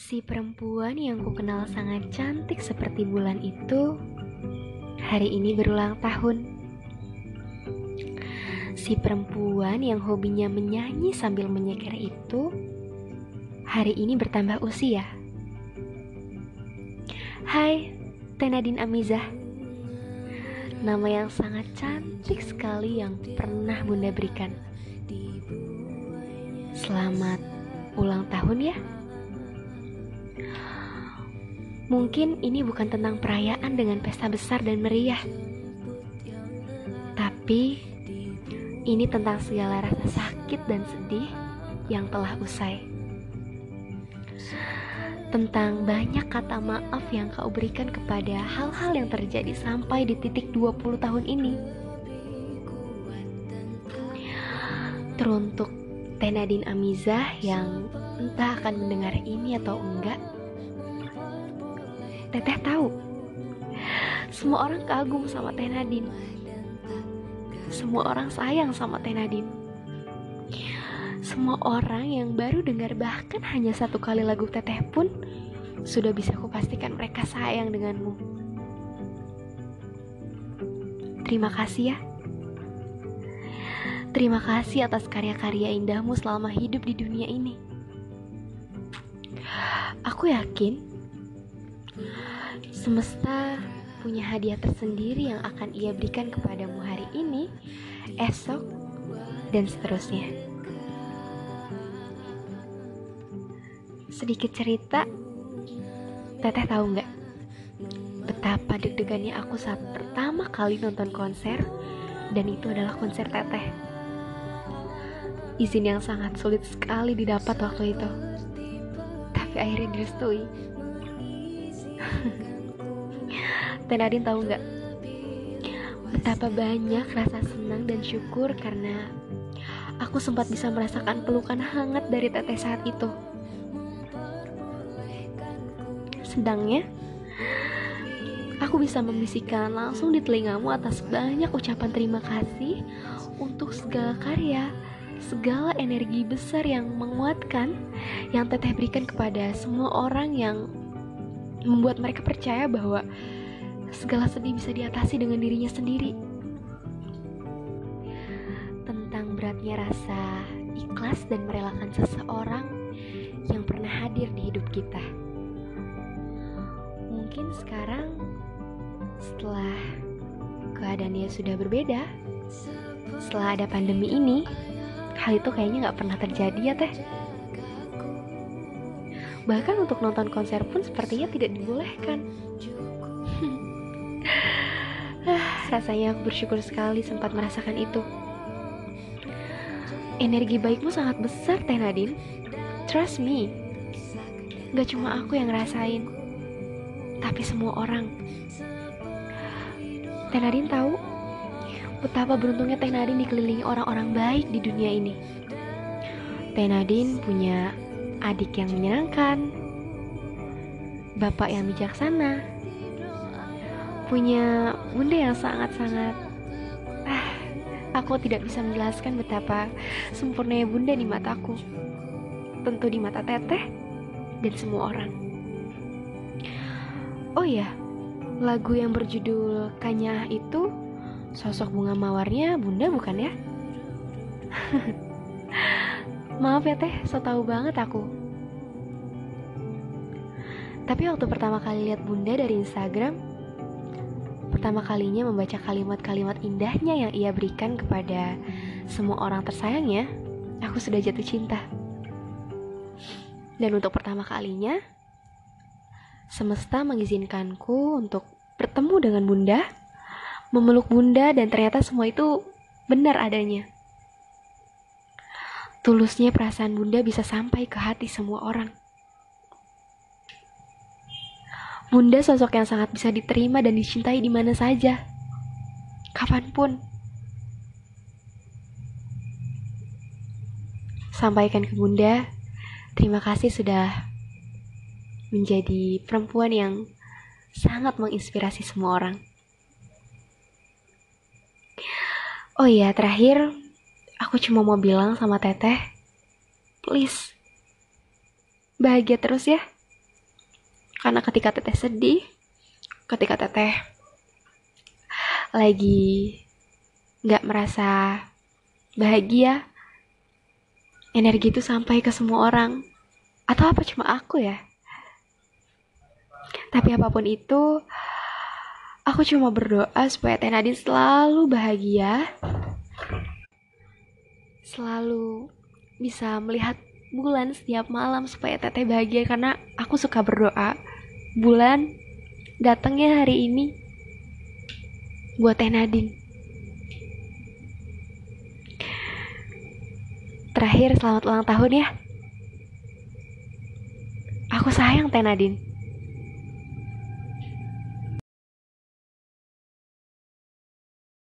Si perempuan yang ku kenal sangat cantik seperti bulan itu hari ini berulang tahun. Si perempuan yang hobinya menyanyi sambil menyeker itu hari ini bertambah usia. Hai, Tenadin Amizah. Nama yang sangat cantik sekali yang pernah Bunda berikan. Selamat ulang tahun ya. Mungkin ini bukan tentang perayaan dengan pesta besar dan meriah, tapi ini tentang segala rasa sakit dan sedih yang telah usai. Tentang banyak kata maaf yang kau berikan kepada hal-hal yang terjadi sampai di titik 20 tahun ini. Teruntuk Tenadin Amizah yang entah akan mendengar ini atau enggak, Teteh tahu semua orang kagum sama Teh Nadine. Semua orang sayang sama Teh Nadine. Semua orang yang baru dengar bahkan hanya satu kali lagu Teteh pun sudah bisa kupastikan mereka sayang denganmu. Terima kasih ya. Terima kasih atas karya-karya indahmu selama hidup di dunia ini. Aku yakin Semesta punya hadiah tersendiri yang akan ia berikan kepadamu hari ini, esok, dan seterusnya. Sedikit cerita, Teteh tahu nggak betapa deg-degannya aku saat pertama kali nonton konser dan itu adalah konser Teteh. Izin yang sangat sulit sekali didapat waktu itu. Tapi akhirnya direstui. Dan Adin tahu nggak betapa banyak rasa senang dan syukur karena aku sempat bisa merasakan pelukan hangat dari teteh saat itu. Sedangnya, aku bisa membisikkan langsung di telingamu atas banyak ucapan terima kasih untuk segala karya, segala energi besar yang menguatkan yang teteh berikan kepada semua orang yang membuat mereka percaya bahwa segala sedih bisa diatasi dengan dirinya sendiri. Tentang beratnya rasa ikhlas dan merelakan seseorang yang pernah hadir di hidup kita. Mungkin sekarang setelah keadaannya sudah berbeda, setelah ada pandemi ini, hal itu kayaknya nggak pernah terjadi ya teh. Bahkan untuk nonton konser pun sepertinya tidak dibolehkan. Rasanya aku bersyukur sekali sempat merasakan itu. Energi baikmu sangat besar, Teh Nadine. Trust me. Gak cuma aku yang ngerasain, tapi semua orang. Teh Nadine tahu betapa beruntungnya Teh Nadine dikelilingi orang-orang baik di dunia ini. Teh Nadine punya adik yang menyenangkan, bapak yang bijaksana, punya bunda yang sangat-sangat ah aku tidak bisa menjelaskan betapa sempurnanya bunda di mataku tentu di mata teteh dan semua orang oh ya lagu yang berjudul Kanya itu sosok bunga mawarnya bunda bukan ya? Maaf ya teh. So tau banget aku. Tapi waktu pertama kali lihat bunda dari Instagram pertama kalinya membaca kalimat-kalimat indahnya yang ia berikan kepada semua orang tersayangnya, aku sudah jatuh cinta. Dan untuk pertama kalinya, semesta mengizinkanku untuk bertemu dengan Bunda, memeluk Bunda dan ternyata semua itu benar adanya. Tulusnya perasaan Bunda bisa sampai ke hati semua orang. Bunda sosok yang sangat bisa diterima dan dicintai di mana saja, kapan pun. Sampaikan ke Bunda, terima kasih sudah menjadi perempuan yang sangat menginspirasi semua orang. Oh iya, terakhir aku cuma mau bilang sama Teteh, please, bahagia terus ya. Karena ketika teteh sedih, ketika teteh lagi gak merasa bahagia, energi itu sampai ke semua orang. Atau apa cuma aku ya? Tapi apa pun itu, aku cuma berdoa supaya Teh Nadine selalu bahagia, selalu bisa melihat bulan setiap malam supaya Teteh bahagia karena aku suka berdoa. Bulan datangnya hari ini buat Teh Nadine. Terakhir selamat ulang tahun ya. Aku sayang Teh Nadine.